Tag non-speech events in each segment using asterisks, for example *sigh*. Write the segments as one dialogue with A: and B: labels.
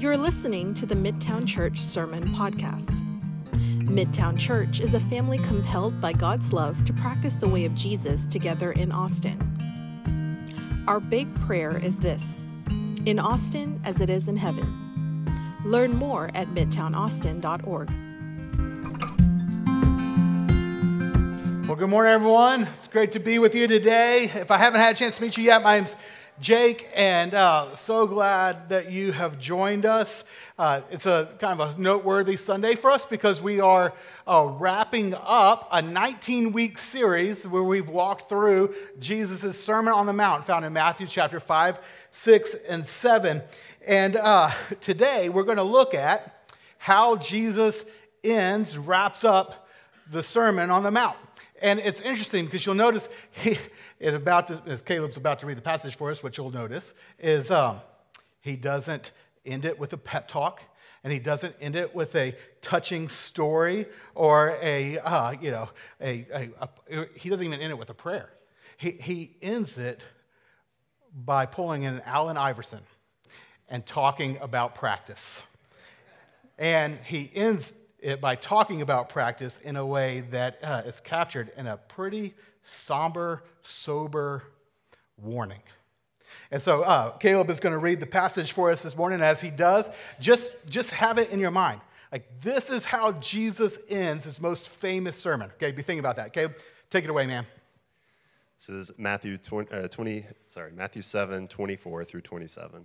A: You're listening to the Midtown Church Sermon Podcast. Midtown Church is a family compelled by God's love to practice the way of Jesus together in Austin. Our big prayer is this in Austin as it is in heaven. Learn more at midtownaustin.org.
B: Well, good morning, everyone. It's great to be with you today. If I haven't had a chance to meet you yet, my name's Jake, and uh, so glad that you have joined us. Uh, it's a kind of a noteworthy Sunday for us because we are uh, wrapping up a 19 week series where we've walked through Jesus' Sermon on the Mount found in Matthew chapter 5, 6, and 7. And uh, today we're going to look at how Jesus ends, wraps up the Sermon on the Mount. And it's interesting because you'll notice he, it about to, as Caleb's about to read the passage for us, what you'll notice is um, he doesn't end it with a pep talk, and he doesn't end it with a touching story or a uh, you know a, a, a, he doesn't even end it with a prayer. He he ends it by pulling in Allen Iverson and talking about practice, and he ends it by talking about practice in a way that uh, is captured in a pretty somber, sober warning. And so uh, Caleb is going to read the passage for us this morning. As he does, just, just have it in your mind. Like, this is how Jesus ends his most famous sermon. Okay, be thinking about that. Caleb, take it away, man.
C: This is Matthew 20, uh, 20 sorry, Matthew 7, 24 through 27.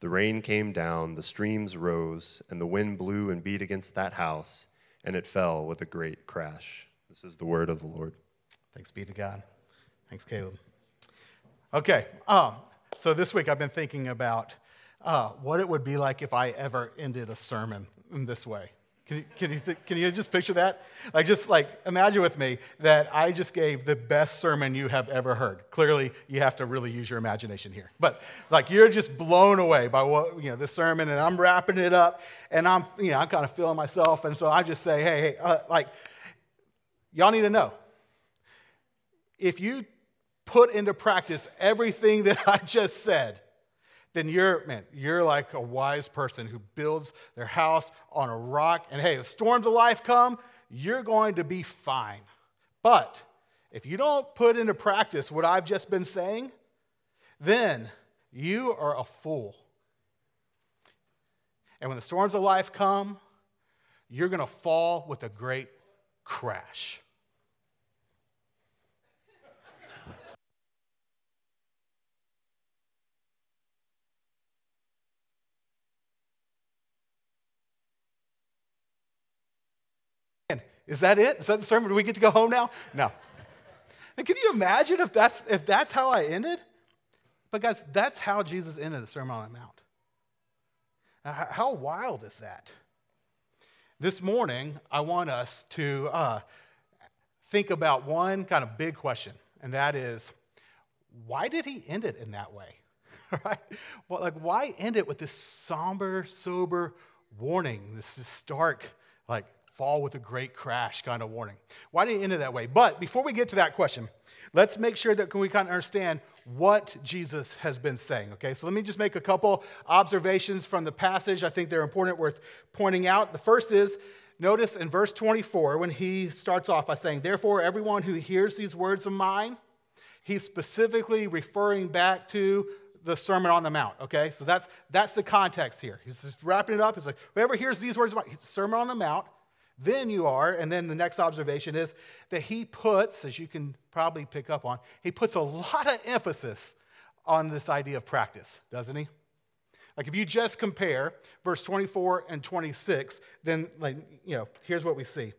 C: The rain came down, the streams rose, and the wind blew and beat against that house, and it fell with a great crash. This is the word of the Lord.
B: Thanks be to God. Thanks, Caleb. Okay, um, so this week I've been thinking about uh, what it would be like if I ever ended a sermon in this way. Can you, can, you th- can you just picture that? Like, just like imagine with me that I just gave the best sermon you have ever heard. Clearly, you have to really use your imagination here. But like, you're just blown away by what, you know, this sermon, and I'm wrapping it up, and I'm, you know, I'm kind of feeling myself. And so I just say, hey, hey, uh, like, y'all need to know if you put into practice everything *laughs* that I just said, then you're, man, you're like a wise person who builds their house on a rock. And hey, if storms of life come, you're going to be fine. But if you don't put into practice what I've just been saying, then you are a fool. And when the storms of life come, you're going to fall with a great crash. Is that it? Is that the sermon? Do we get to go home now? No. And can you imagine if that's, if that's how I ended? But guys, that's how Jesus ended the Sermon on the Mount. How wild is that? This morning, I want us to uh, think about one kind of big question, and that is, why did he end it in that way? *laughs* right? Well, like, why end it with this somber, sober warning, this, this stark, like, fall with a great crash kind of warning. Why did he end it that way? But before we get to that question, let's make sure that we kind of understand what Jesus has been saying. Okay, so let me just make a couple observations from the passage. I think they're important, worth pointing out. The first is notice in verse 24 when he starts off by saying, Therefore, everyone who hears these words of mine, he's specifically referring back to the Sermon on the Mount, okay? So that's, that's the context here. He's just wrapping it up. He's like, whoever hears these words, Sermon on the Mount, then you are, and then the next observation is that he puts, as you can probably pick up on, he puts a lot of emphasis on this idea of practice, doesn't he? Like if you just compare verse 24 and 26, then like, you know, here's what we see.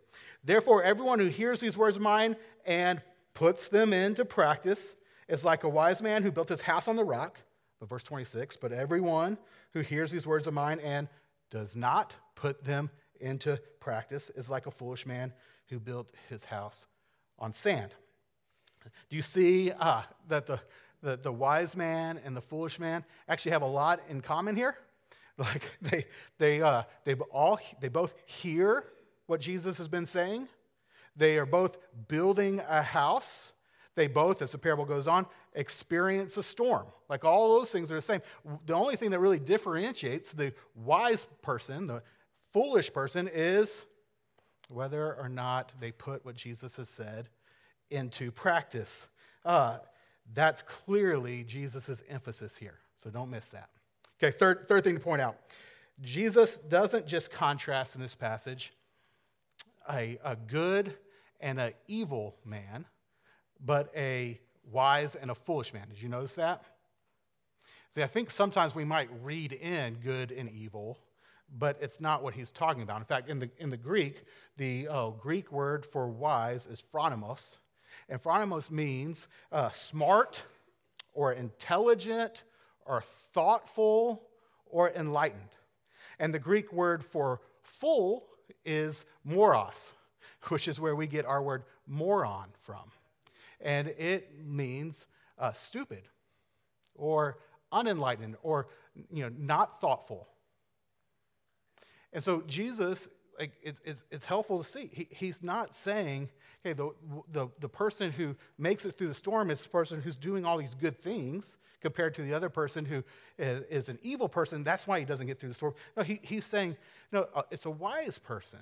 B: Therefore, everyone who hears these words of mine and puts them into practice is like a wise man who built his house on the rock. But verse 26, but everyone who hears these words of mine and does not put them into practice is like a foolish man who built his house on sand. Do you see uh, that the, the, the wise man and the foolish man actually have a lot in common here? *laughs* Like they, they, uh, they, all, they both hear what Jesus has been saying. They are both building a house. They both, as the parable goes on, experience a storm. Like all those things are the same. The only thing that really differentiates the wise person, the foolish person, is whether or not they put what Jesus has said into practice. Uh, that's clearly Jesus' emphasis here. So don't miss that. Okay, third, third thing to point out Jesus doesn't just contrast in this passage a, a good and an evil man, but a wise and a foolish man. Did you notice that? See, I think sometimes we might read in good and evil, but it's not what he's talking about. In fact, in the, in the Greek, the oh, Greek word for wise is phronimos. And phronimos means uh, smart or intelligent or thoughtful or enlightened. And the Greek word for full is moros, *laughs* which is where we get our word moron from. And it means uh, stupid or unenlightened or you know, not thoughtful. And so Jesus like, it's, it's, it's helpful to see. He, he's not saying, okay, the, the, the person who makes it through the storm is the person who's doing all these good things compared to the other person who is, is an evil person. That's why he doesn't get through the storm. No, he, he's saying, no, uh, it's a wise person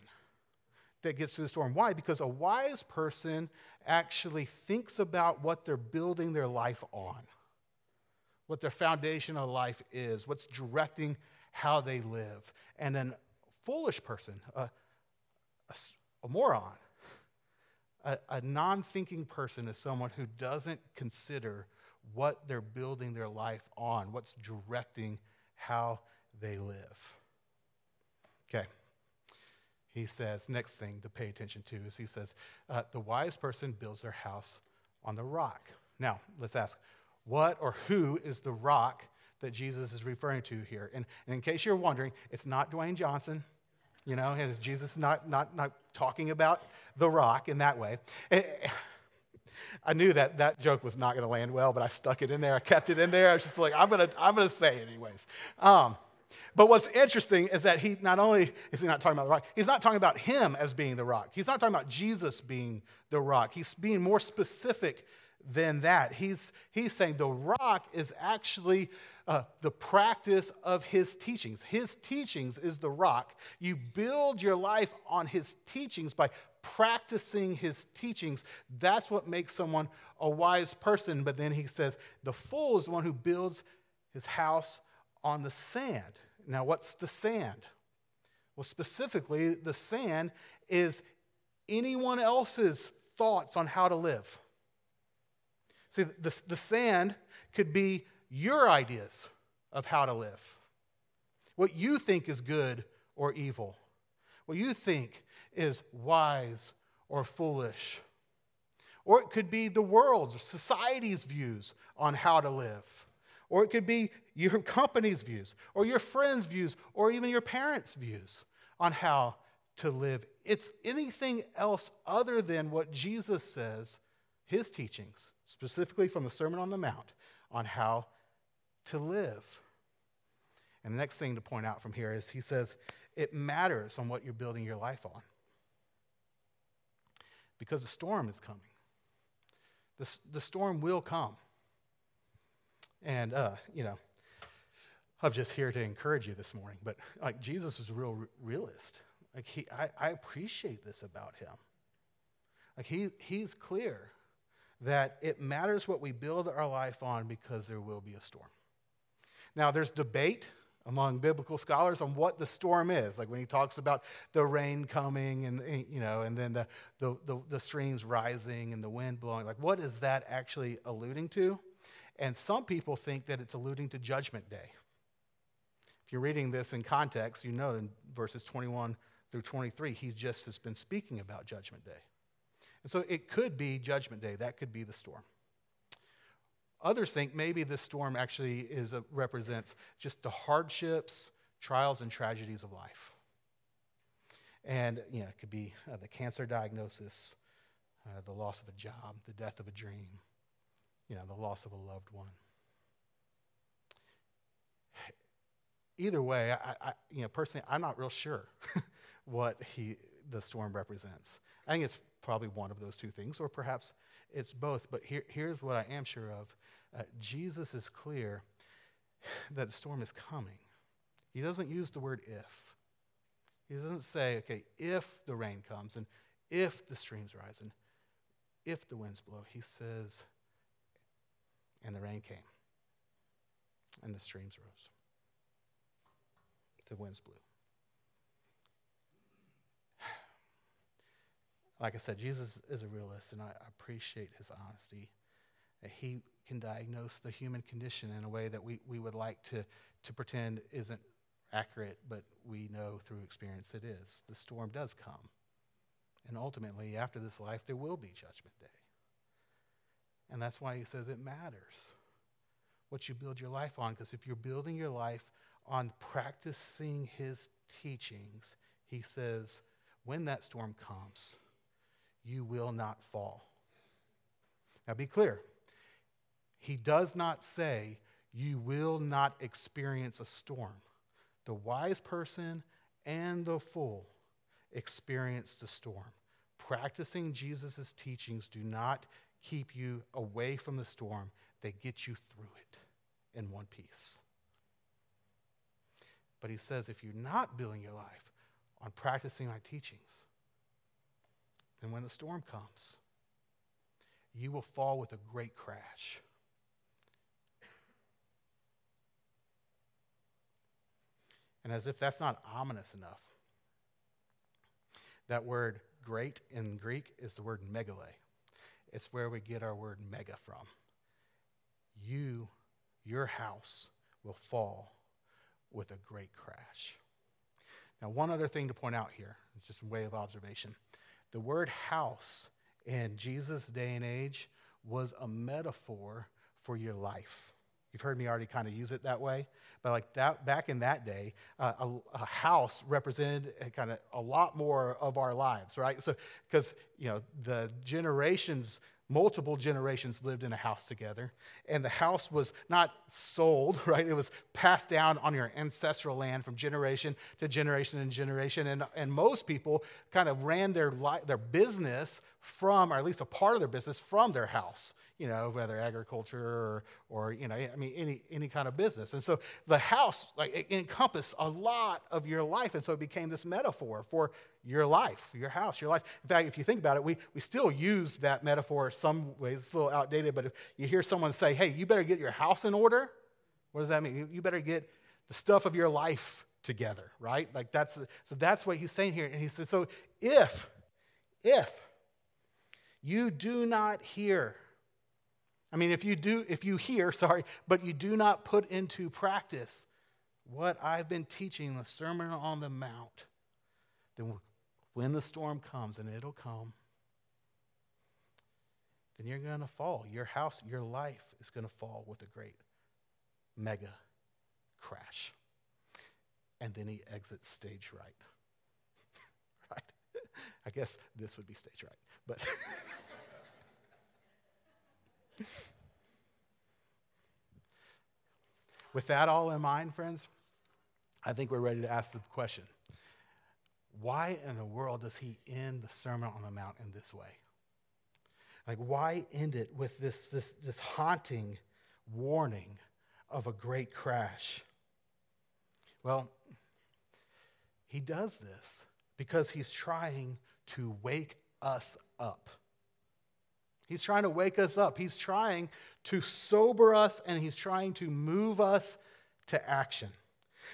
B: that gets through the storm. Why? Because a wise person actually thinks about what they're building their life on, what their foundation of life is, what's directing how they live. And then foolish person, a, a, a moron. A, a non thinking person is someone who doesn't consider what they're building their life on, what's directing how they live. Okay. He says, next thing to pay attention to is he says, uh, the wise person builds their house on the rock. Now, let's ask, what or who is the rock that Jesus is referring to here? And, and in case you're wondering, it's not Dwayne Johnson. You know, and Jesus not, not, not talking about the rock in that way. Eh, I knew that that joke was not going to land well, but I stuck it in there. I kept it in there. I was just like, I'm going to I'm gonna say it anyways. Um, but what's interesting is that he not only is he not talking about the rock, he's not talking about him as being the rock. He's not talking about Jesus being the rock. He's being more specific than that. He's, he's saying the rock is actually uh, the practice of his teachings. His teachings is the rock. You build your life on his teachings by practicing his teachings. That's what makes someone a wise person. But then he says, the fool is the one who builds his house on the sand. Now, what's the sand? Well, specifically, the sand is anyone else's thoughts on how to live. See, the, the sand could be your ideas of how to live, what you think is good or evil, what you think is wise or foolish. Or it could be the world's, society's views on how to live. Or it could be your *laughs* company's views, or your friends' views, or even your parents' views on how to live. It's anything else other than what Jesus says, his teachings, specifically from the Sermon on the Mount, on how to live. And the next thing to point out from here is he says, it matters on what you're building your life on. Because the storm is coming. The, the storm will come. And, uh, you know, I'm just here to encourage you this morning, but like Jesus is a real realist. Like he, I, I appreciate this about him. Like he, he's clear that it matters what we build our life on because there will be a storm. Now, there's debate among biblical scholars on what the storm is. Like when he talks about the rain coming and, eh, you know, and then the, the, the, the streams rising and the wind blowing. Like, what is that actually alluding to? And some people think that it's alluding to Judgment Day. If you're reading this in context, you know in verses 21 through 23, he just has been speaking about Judgment Day. And so it could be Judgment Day. That could be the storm. Others think maybe this storm actually is a, represents just the hardships, trials, and tragedies of life. And, you know, it could be uh, the cancer diagnosis, uh, the loss of a job, the death of a dream, you know, the loss of a loved one. Either way, I, I you know, personally, I'm not real sure *laughs* what he, the storm represents. I think it's probably one of those two things, or perhaps it's both. But here, here's what I am sure of uh, Jesus is clear that the storm is coming. He doesn't use the word if. He doesn't say, okay, if the rain comes and if the streams rise and if the winds blow. He says, and the rain came and the streams rose. The winds blew. *sighs* Like I said, Jesus is a realist, and I appreciate his honesty. He can diagnose the human condition in a way that we, we would like to, to pretend isn't accurate, but we know through experience it is. The storm does come. And ultimately, after this life, there will be Judgment Day. And that's why he says it matters what you build your life on, because if you're building your life on practicing his teachings, he says, when that storm comes, you will not fall. Now be clear. He does not say you will not experience a storm. The wise person and the fool experience the storm. Practicing Jesus' teachings do not keep you away from the storm, they get you through it in one piece. But he says if you're not building your life on practicing my teachings, then when the storm comes, you will fall with a great crash. And as if that's not ominous enough, that word great in Greek is the word megale. It's where we get our word mega from. You, your house, will fall with a great crash. Now, one other thing to point out here, just a way of observation. The word house in Jesus' day and age was a metaphor for your life. You've heard me already kind of use it that way. But like that, back in that day, uh, a, a, house represented kind of a lot more of our lives, right? So, because, you know, the generations multiple generations lived in a house together and the house was not sold *laughs* right it was passed down on your ancestral land from generation to generation and generation and, and most people kind of ran their, li- their business from or at least a part of their business from their house you know, whether agriculture or, or you know, I mean, any, any kind of business. And so the house, like, encompassed a lot of your life. And so it became this metaphor for your life, your house, your life. In fact, if you think about it, we, we still use that metaphor some ways. It's a little outdated, but if you hear someone say, hey, you better get your house in order, what does that mean? You, you better get the stuff of your life together, right? Like that's, so that's what he's saying here. And he says, so if, if you do not hear I mean, if you do, if you hear, *laughs* sorry, but you do not put into practice what I've been teaching, the Sermon on the Mount, then when the storm comes, and it'll come, then you're going to fall. Your house, your life is going to fall with a great mega crash. And then he exits stage right. *laughs* right? I guess this would be stage right, but. *laughs* With that all in mind, friends, I think we're ready to ask the question why in the world does he end the Sermon on the Mount in this way? Like, why end it with this, this, this haunting warning of a great crash? Well, he does this because he's trying to wake us up. He's trying to wake us up. He's trying to sober us and he's trying to move us to action.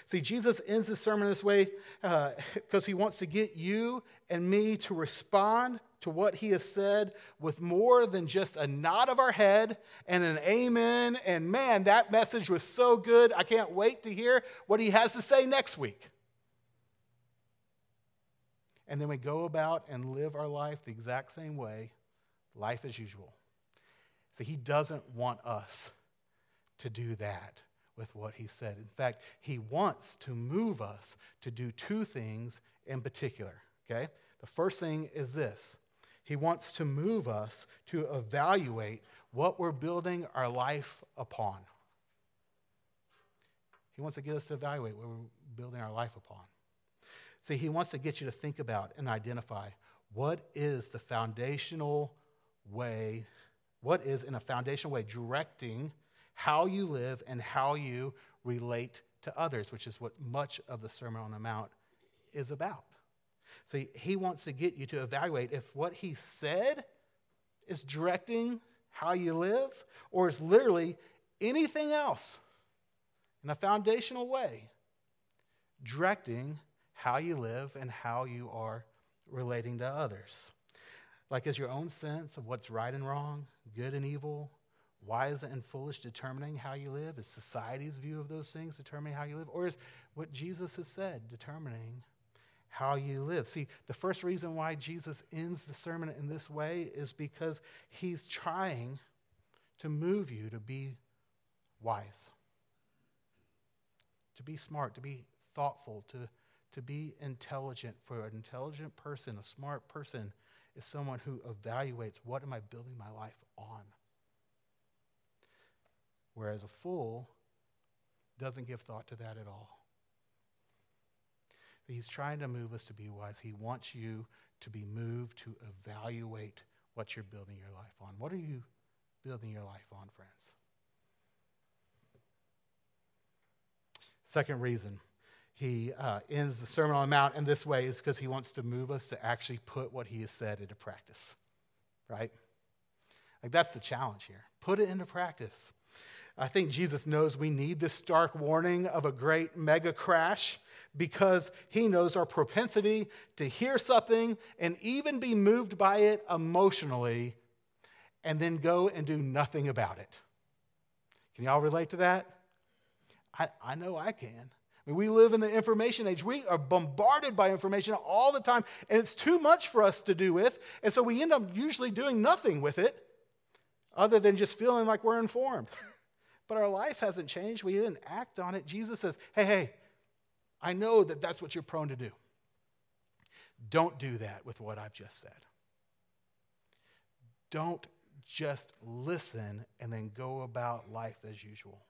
B: See, Jesus ends his sermon this way because uh, *laughs* he wants to get you and me to respond to what he has said with more than just a nod of our head and an amen. And man, that message was so good. I can't wait to hear what he has to say next week. And then we go about and live our life the exact same way life as usual. So he doesn't want us to do that with what he said. In fact, he wants to move us to do two things in particular. Okay? The first thing is this He wants to move us to evaluate what we're building our life upon. He wants to get us to evaluate what we're building our life upon. See, He wants to get you to think about and identify what is the foundational way, what is in a foundational way directing how you live and how you relate to others, which is what much of the Sermon on the Mount is about. So he wants to get you to evaluate if what he said is directing how you live or is literally anything else in a foundational way directing how you live and how you are relating to others. Like, is your own sense of what's right and wrong, good and evil, wise and foolish determining how you live? Is society's view of those things determining how you live? Or is what Jesus has said determining how you live? See, the first reason why Jesus ends the sermon in this way is because he's trying to move you to be wise, to be smart, to be thoughtful, to, to be intelligent. For an intelligent person, a smart person, is someone who evaluates what am I building my life on? Whereas a fool doesn't give thought to that at all. He's trying to move us to be wise. He wants you to be moved to evaluate what you're building your life on. What are you building your life on, friends? Second reason he uh, ends the Sermon on the Mount in this way is because he wants to move us to actually put what he has said into practice, right? Like that's the challenge here. Put it into practice. I think Jesus knows we need this stark warning of a great mega crash because he knows our propensity to hear something and even be moved by it emotionally and then go and do nothing about it. Can y'all relate to that? I, I know I can. We live in the information age. We are bombarded by information all the time, and it's too much for us to do with. And so we end up usually doing nothing with it other than just feeling like we're informed. *laughs* but our life hasn't changed. We didn't act on it. Jesus says, hey, hey, I know that that's what you're prone to do. Don't do that with what I've just said. Don't just listen and then go about life as usual.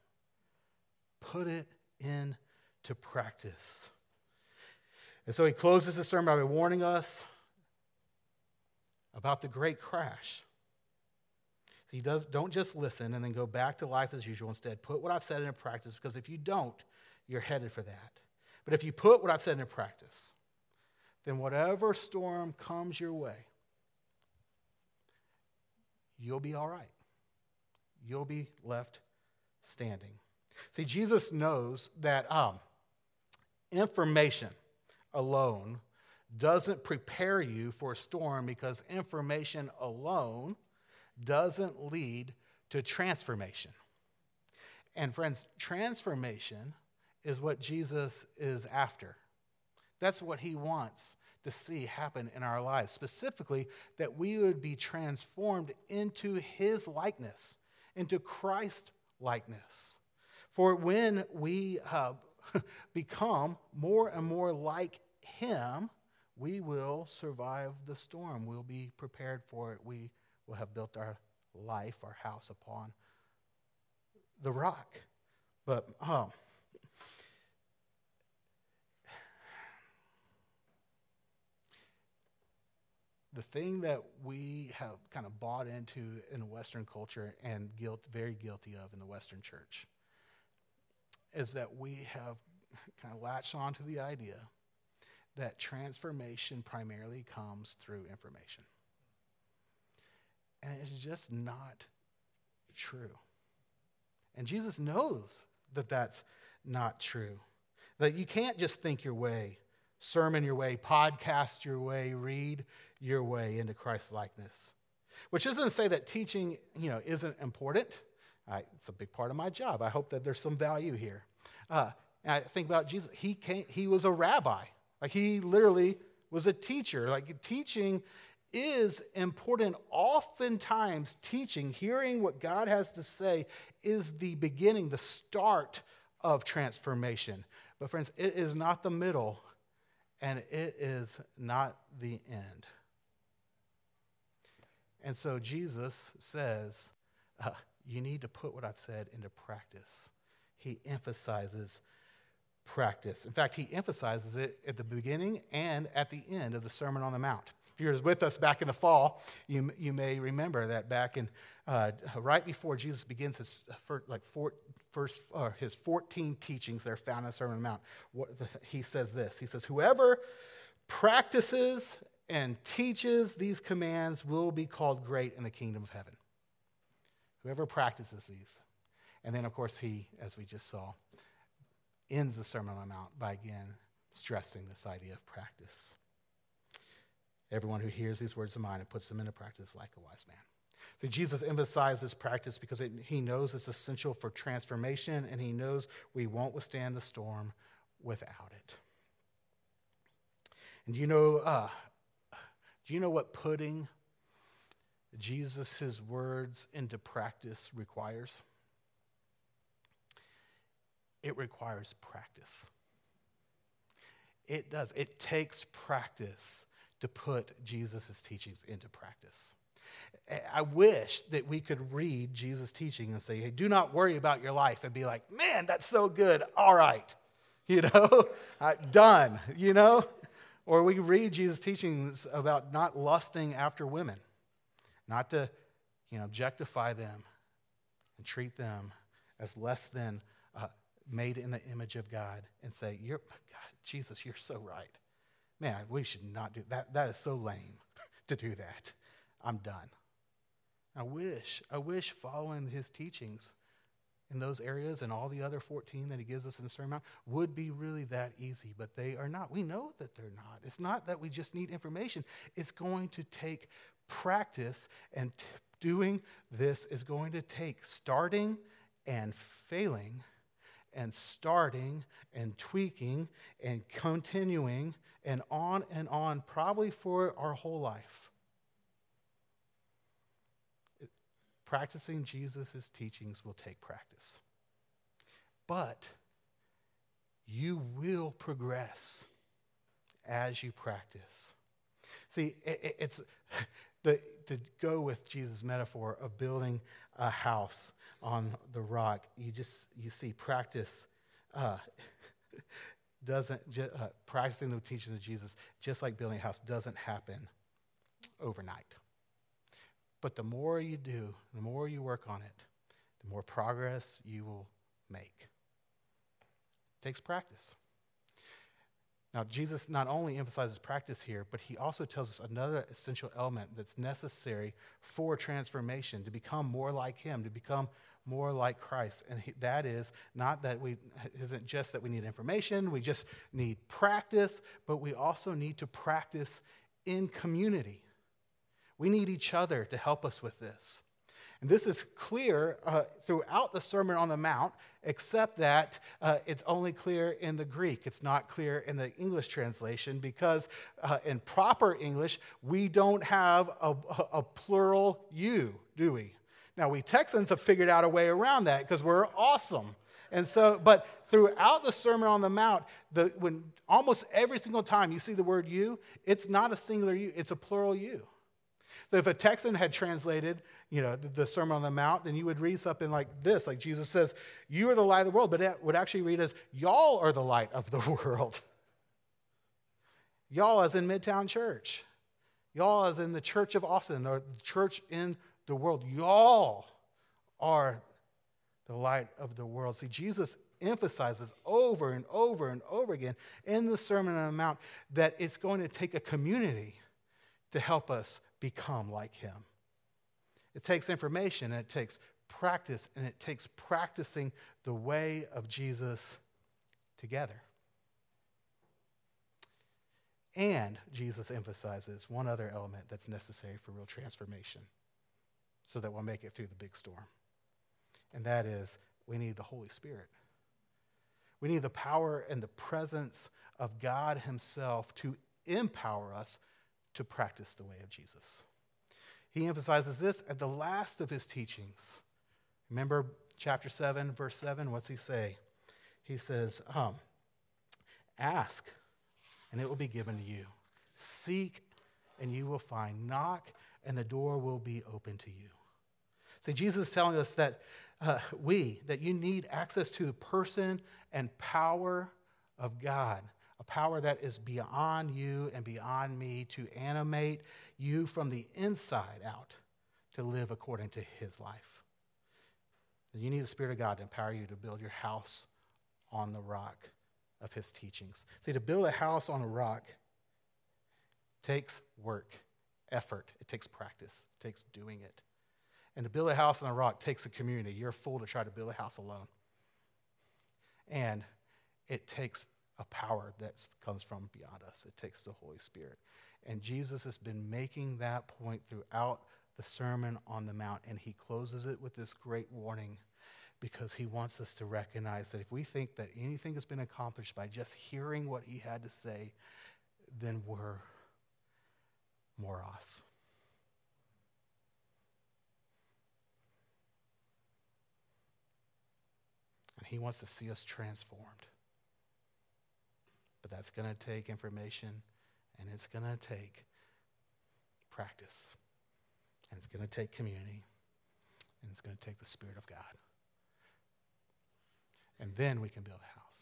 B: Put it in to practice. And so he closes the sermon by warning us about the great crash. He does, don't just listen and then go back to life as usual. Instead, put what I've said into practice because if you don't, you're headed for that. But if you put what I've said into practice, then whatever storm comes your way, you'll be all right. You'll be left standing. See, Jesus knows that um, information alone doesn't prepare you for a storm because information alone doesn't lead to transformation. And friends, transformation is what Jesus is after. That's what he wants to see happen in our lives. Specifically, that we would be transformed into his likeness, into Christ likeness. For when we uh, *laughs* become more and more like Him, we will survive the storm. We'll be prepared for it. We will have built our life, our house upon the rock. But, um, the thing that we have kind of bought into in Western culture and guilt, very guilty of in the Western church is that we have kind of latched onto the idea that transformation primarily comes through information. And it's just not true. And Jesus knows that that's not true. That you can't just think your way, sermon your way, podcast your way, read your way into Christ likeness. Which isn't to say that teaching, you know, isn't important. I, it's a big part of my job. I hope that there's some value here. Uh, I think about Jesus. He, came, he was a rabbi. Like he literally was a teacher. Like teaching is important. Oftentimes, teaching, hearing what God has to say, is the beginning, the start of transformation. But, friends, it is not the middle and it is not the end. And so Jesus says, uh, You need to put what I've said into practice. He emphasizes practice. In fact, he emphasizes it at the beginning and at the end of the Sermon on the Mount. If you're with us back in the fall, you, you may remember that back in uh, right before Jesus begins his first, like four, first, uh, his 14 teachings that are found in the Sermon on the Mount, what, the, he says this. He says, "Whoever practices and teaches these commands will be called great in the kingdom of heaven." Whoever practices these. And then, of course, he, as we just saw, ends the Sermon on the Mount by again stressing this idea of practice. Everyone who hears these words of mine and puts them into practice like a wise man. So Jesus emphasizes practice because it, he knows it's essential for transformation and he knows we won't withstand the storm without it. And you know, uh, do you know what putting Jesus' words into practice requires? it requires practice. It does. It takes practice to put Jesus' teachings into practice. I wish that we could read Jesus' teaching and say, hey, do not worry about your life, and be like, man, that's so good. All right. *laughs* You know, *laughs* uh, done, you know? Or we read Jesus' teachings about not lusting after women, not to, you know, objectify them and treat them as less than uh, made in the image of God and say, You're, God, Jesus, you're so right. Man, we should not do that. That is so lame *laughs* to do that. I'm done. I wish, I wish following his teachings in those areas and all the other 14 that he gives us in the Sermon would be really that easy, but they are not. We know that they're not. It's not that we just need information, it's going to take practice, and t- doing this is going to take starting and failing and starting and tweaking and continuing and on and on, probably for our whole life. Practicing Jesus' teachings will take practice. But you will progress as you practice. See, it's the, to go with Jesus' metaphor of building a house on the rock. You just you see practice uh, *laughs* doesn't uh, practicing the teachings of Jesus, just like building a house, doesn't happen overnight. But the more you do, the more you work on it, the more progress you will make. It takes practice. Now, Jesus not only emphasizes practice here, but he also tells us another essential element that's necessary for transformation, to become more like him, to become more like Christ. And he, that is not that we, isn't just that we need information, we just need practice, but we also need to practice in community. We need each other to help us with this. And this is clear uh, throughout the Sermon on the Mount, except that uh, it's only clear in the Greek. It's not clear in the English translation because uh, in proper English, we don't have a, a plural you, do we? Now, we Texans have figured out a way around that because we're awesome. And so, but throughout the Sermon on the Mount, the, when almost every single time you see the word you, it's not a singular you, it's a plural you. So if a Texan had translated, you know, the, the, Sermon on the Mount, then you would read something like this, like Jesus says, "You are the light of the world," but it would actually read as, "Y'all are the light of the *laughs* world." Y'all, as in Midtown Church. Y'all, as in the Church of Austin, or the church in the world. Y'all are the light of the world. See, Jesus emphasizes over and over and over again in the Sermon on the Mount that it's going to take a community to help us become like him. It takes information and it takes practice and it takes practicing the way of Jesus together. And Jesus emphasizes one other element that's necessary for real transformation so that we'll make it through the big storm. And that is, we need the Holy Spirit. We need the power and the presence of God Himself to empower us to practice the way of Jesus. He emphasizes this at the last of his teachings. Remember chapter 7, verse 7? What's he say? He says, um, Ask, and it will be given to you. Seek, and you will find. Knock, and the door will be open to you. See, Jesus is telling us that uh, we, that you need access to the person and power of God, a power that is beyond you and beyond me to animate you from the inside out to live according to his life. You need the Spirit of God to empower you to build your house on the rock of his teachings. See, to build a house on a rock takes work, effort, it takes practice, it takes doing it. And to build a house on a rock takes a community. You're a fool to try to build a house alone. And it takes a power that comes from beyond us. It takes the Holy Spirit. And Jesus has been making that point throughout the Sermon on the Mount. And he closes it with this great warning because he wants us to recognize that if we think that anything has been accomplished by just hearing what he had to say, then we're moros. And he wants to see us transformed. That's going to take information and it's going to take practice. And it's going to take community. And it's going to take the Spirit of God. And then we can build a house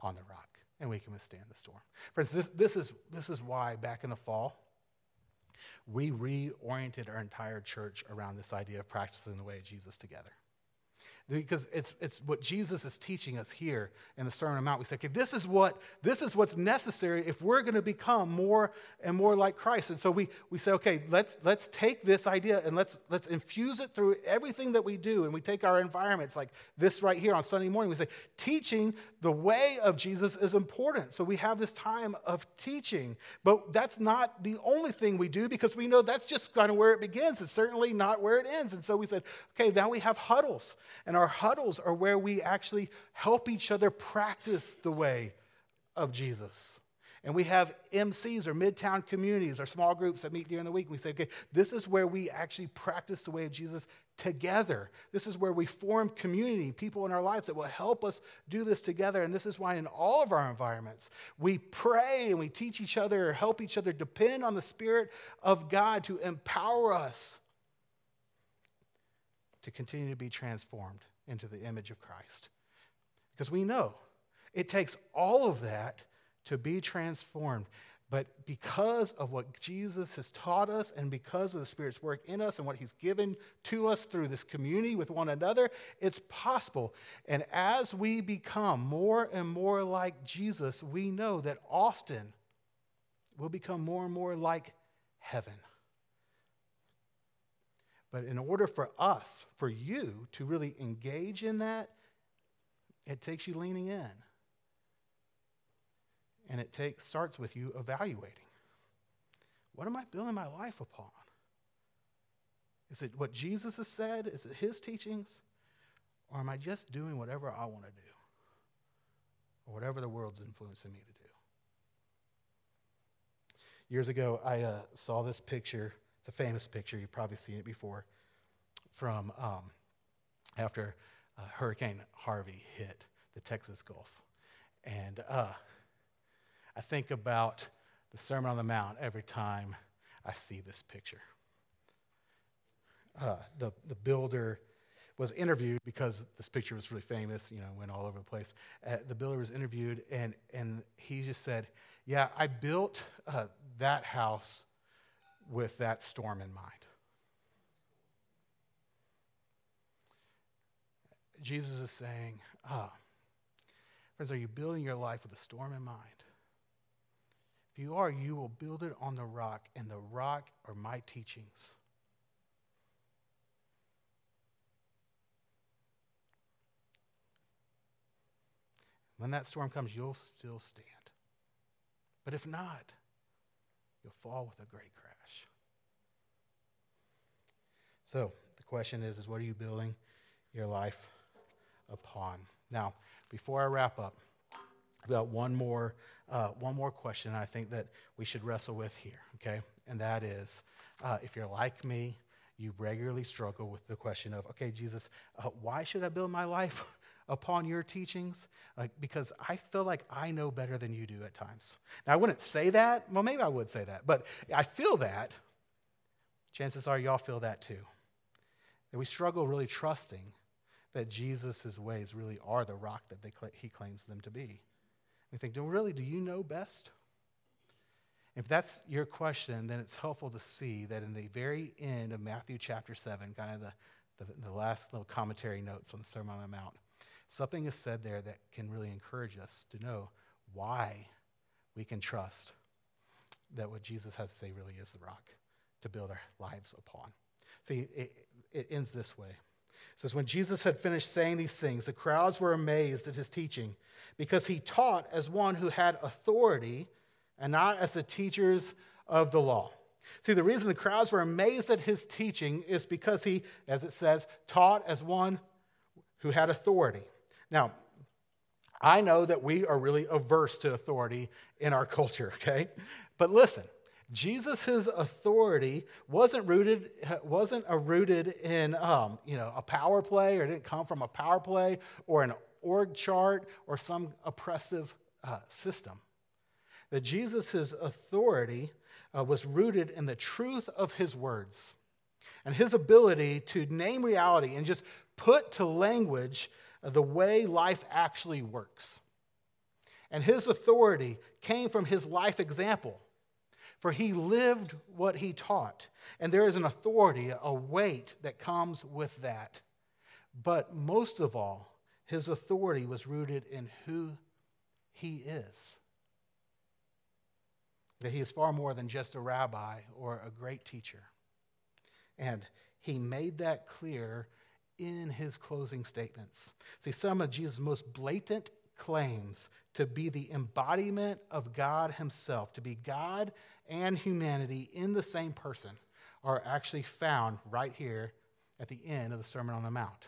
B: on the rock and we can withstand the storm. Friends, this, this, is, this is why back in the fall, we reoriented our entire church around this idea of practicing the way of Jesus together. Because it's, it's what Jesus is teaching us here in the Sermon on the Mount. We say, okay, this is, what, this is what's necessary if we're going to become more and more like Christ. And so we, we say, okay, let's, let's take this idea and let's, let's infuse it through everything that we do. And we take our environments like this right here on Sunday morning. We say, teaching the way of Jesus is important. So we have this time of teaching. But that's not the only thing we do because we know that's just kind of where it begins. It's certainly not where it ends. And so we said, okay, now we have huddles. And huddles are where we actually help each other practice the way of Jesus. And we have MCs or midtown communities or small groups that meet during the week. And we say, okay, this is where we actually practice the way of Jesus together. This is where we form community, people in our lives that will help us do this together. And this is why in all of our environments, we pray and we teach each other or help each other depend on the Spirit of God to empower us to continue to be transformed into the image of Christ. Because we know it takes all of that to be transformed. But because of what Jesus has taught us and because of the Spirit's work in us and what He's given to us through this community with one another, it's possible. And as we become more and more like Jesus, we know that Austin will become more and more like heaven. But in order for us, for you to really engage in that, it takes you leaning in. And it takes, starts with you evaluating. What am I building my life upon? Is it what Jesus has said? Is it his teachings? Or am I just doing whatever I want to do? Or whatever the world's influencing me to do? Years ago, I uh, saw this picture it's a famous picture. You've probably seen it before from um, after uh, Hurricane Harvey hit the Texas Gulf. And uh, I think about the Sermon on the Mount every time I see this picture. Uh, the, the builder was interviewed because this picture was really famous, you know, went all over the place. Uh, the builder was interviewed, and, and he just said, Yeah, I built uh, that house with that storm in mind. Jesus is saying, ah, friends, are you building your life with a storm in mind? If you are, you will build it on the rock, and the rock are my teachings. When that storm comes, you'll still stand. But if not, you'll fall with a great crash. So the question is, is what are you building your life upon? Now, before I wrap up, I've got one more, uh, one more question I think that we should wrestle with here, okay? And that is, uh, if you're like me, you regularly struggle with the question of, okay, Jesus, uh, why should I build my life *laughs* upon your teachings like, because I feel like I know better than you do at times. Now, I wouldn't say that. Well, maybe I would say that, but I feel that. Chances are y'all feel that too. That we struggle really trusting that Jesus' ways really are the rock that they, he claims them to be. We think, really, do you know best? If that's your question, then it's helpful to see that in the very end of Matthew chapter 7, kind of the, the, the last little commentary notes on the Sermon on the Mount, something is said there that can really encourage us to know why we can trust that what Jesus has to say really is the rock to build our lives upon. See, it, it ends this way. It says, When Jesus had finished saying these things, the crowds were amazed at his teaching because he taught as one who had authority and not as the teachers of the law. See, the reason the crowds were amazed at his teaching is because he, as it says, taught as one who had authority. Now, I know that we are really averse to authority in our culture, *laughs* okay? But listen, Jesus' authority wasn't rooted, wasn't rooted in um, you know, a power play or didn't come from a power play or an org chart or some oppressive uh, system. That Jesus' authority uh, was rooted in the truth of his words and his ability to name reality and just put to language the way life actually works. And his authority came from his life example, for he lived what he taught. And there is an authority, a weight that comes with that. But most of all, his authority was rooted in who he is. That he is far more than just a rabbi or a great teacher. And he made that clear in his closing statements. See, some of Jesus' most blatant claims to be the embodiment of God himself, to be God and humanity in the same person, are actually found right here at the end of the Sermon on the Mount.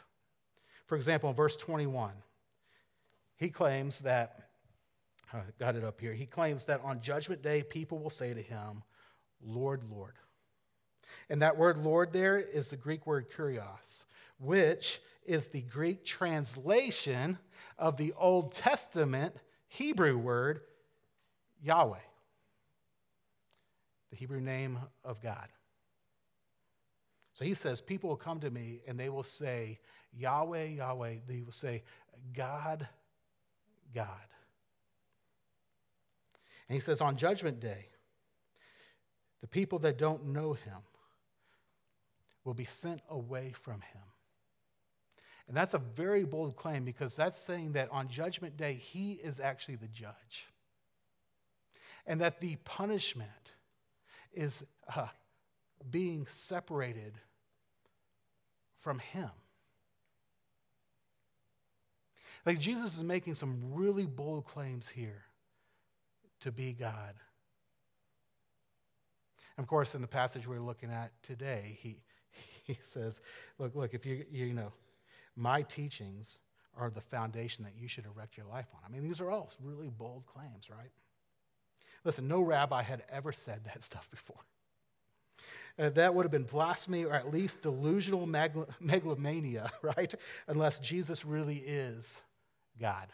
B: For example, in verse 21, he claims that, I got it up here, he claims that on Judgment Day, people will say to him, Lord, Lord. And that word Lord there is the Greek word kurios, which is the Greek translation of the Old Testament Hebrew word Yahweh, the Hebrew name of God. So he says, People will come to me and they will say, Yahweh, Yahweh. They will say, God, God. And he says, On Judgment Day, the people that don't know him will be sent away from him. And that's a very bold claim because that's saying that on Judgment Day, he is actually the judge. And that the punishment is uh, being separated from him. Like Jesus is making some really bold claims here to be God. Of course, in the passage we're looking at today, he, *laughs* he says, look, look, if you, you know, my teachings are the foundation that you should erect your life on. I mean, these are all really bold claims, right? Listen, no rabbi had ever said that stuff before. Uh, that would have been blasphemy or at least delusional megalomania, *laughs* right? Unless Jesus really is God.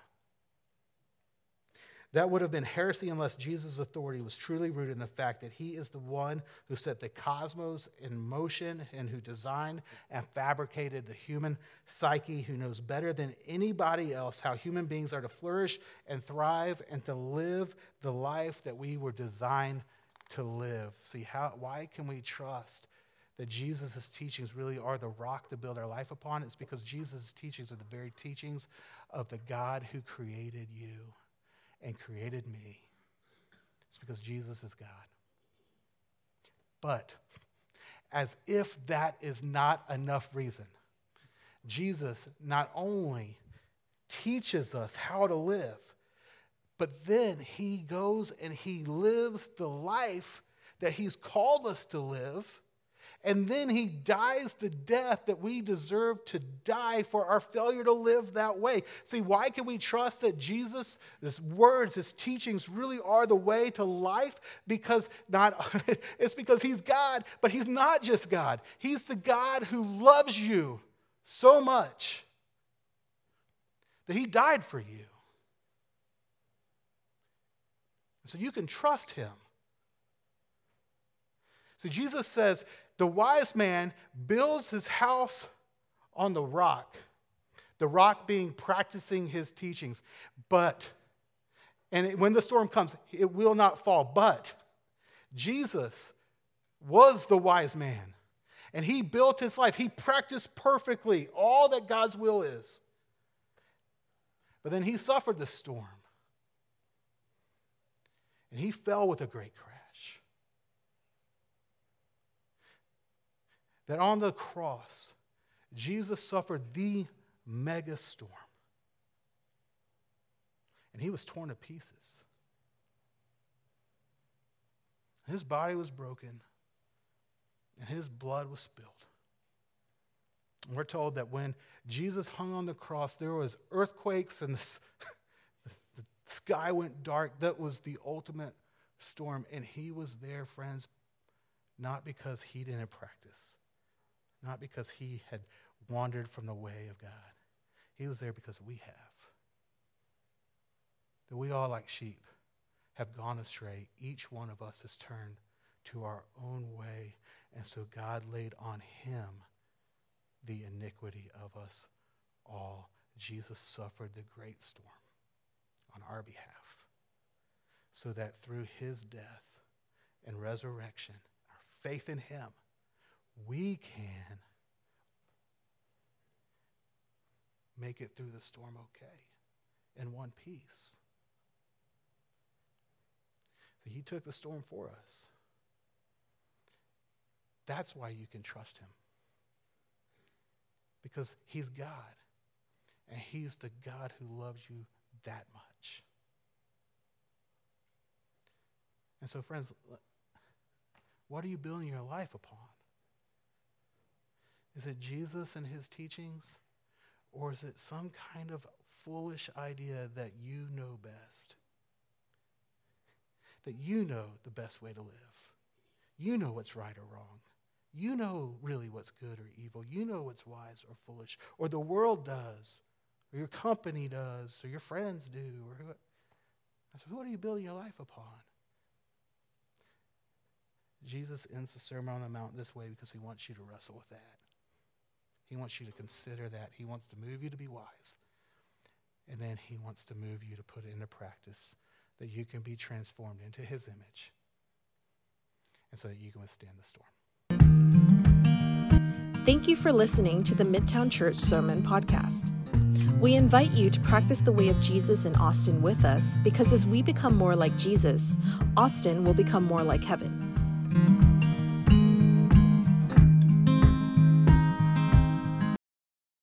B: That would have been heresy unless Jesus' authority was truly rooted in the fact that he is the one who set the cosmos in motion and who designed and fabricated the human psyche, who knows better than anybody else how human beings are to flourish and thrive and to live the life that we were designed to live. See, how, why can we trust that Jesus' teachings really are the rock to build our life upon? It's because Jesus' teachings are the very teachings of the God who created you and created me. It's because Jesus is God. But as if that is not enough reason, Jesus not only teaches us how to live, but then he goes and he lives the life that he's called us to live and then he dies the death that we deserve to die for our failure to live that way. See, why can we trust that Jesus, his words, his teachings really are the way to life? Because not *laughs* it's because he's God, but he's not just God. He's the God who loves you so much that He died for you. So you can trust Him. So Jesus says, the wise man builds his house on the rock, the rock being practicing his teachings. But, and when the storm comes, it will not fall. But Jesus was the wise man, and he built his life. He practiced perfectly all that God's will is. But then he suffered the storm, and he fell with a great crash. That on the cross, Jesus suffered the mega storm. And he was torn to pieces. His body was broken, and his blood was spilled. And we're told that when Jesus hung on the cross, there was earthquakes and *laughs* the, the sky went dark. That was the ultimate storm. And he was there, friends, not because he didn't practice, not because he had wandered from the way of God. He was there because we have. That we all, like sheep, have gone astray. Each one of us has turned to our own way. And so God laid on him the iniquity of us all. Jesus suffered the great storm on our behalf so that through his death and resurrection, our faith in him, we can make it through the storm okay in one piece. So he took the storm for us. That's why you can trust him. Because he's God. And he's the God who loves you that much. And so, friends, what are you building your life upon? Is it Jesus and his teachings? Or is it some kind of foolish idea that you know best? That you know the best way to live. You know what's right or wrong. You know really what's good or evil. You know what's wise or foolish. Or the world does, or your company does, or your friends do. Or who, what are you building your life upon? Jesus ends the Sermon on the Mount this way because he wants you to wrestle with that. He wants you to consider that. He wants to move you to be wise. And then he wants to move you to put it into practice that you can be transformed into his image and so that you can withstand the storm.
A: Thank you for listening to the Midtown Church Sermon Podcast. We invite you to practice the way of Jesus in Austin with us because as we become more like Jesus, Austin will become more like heaven.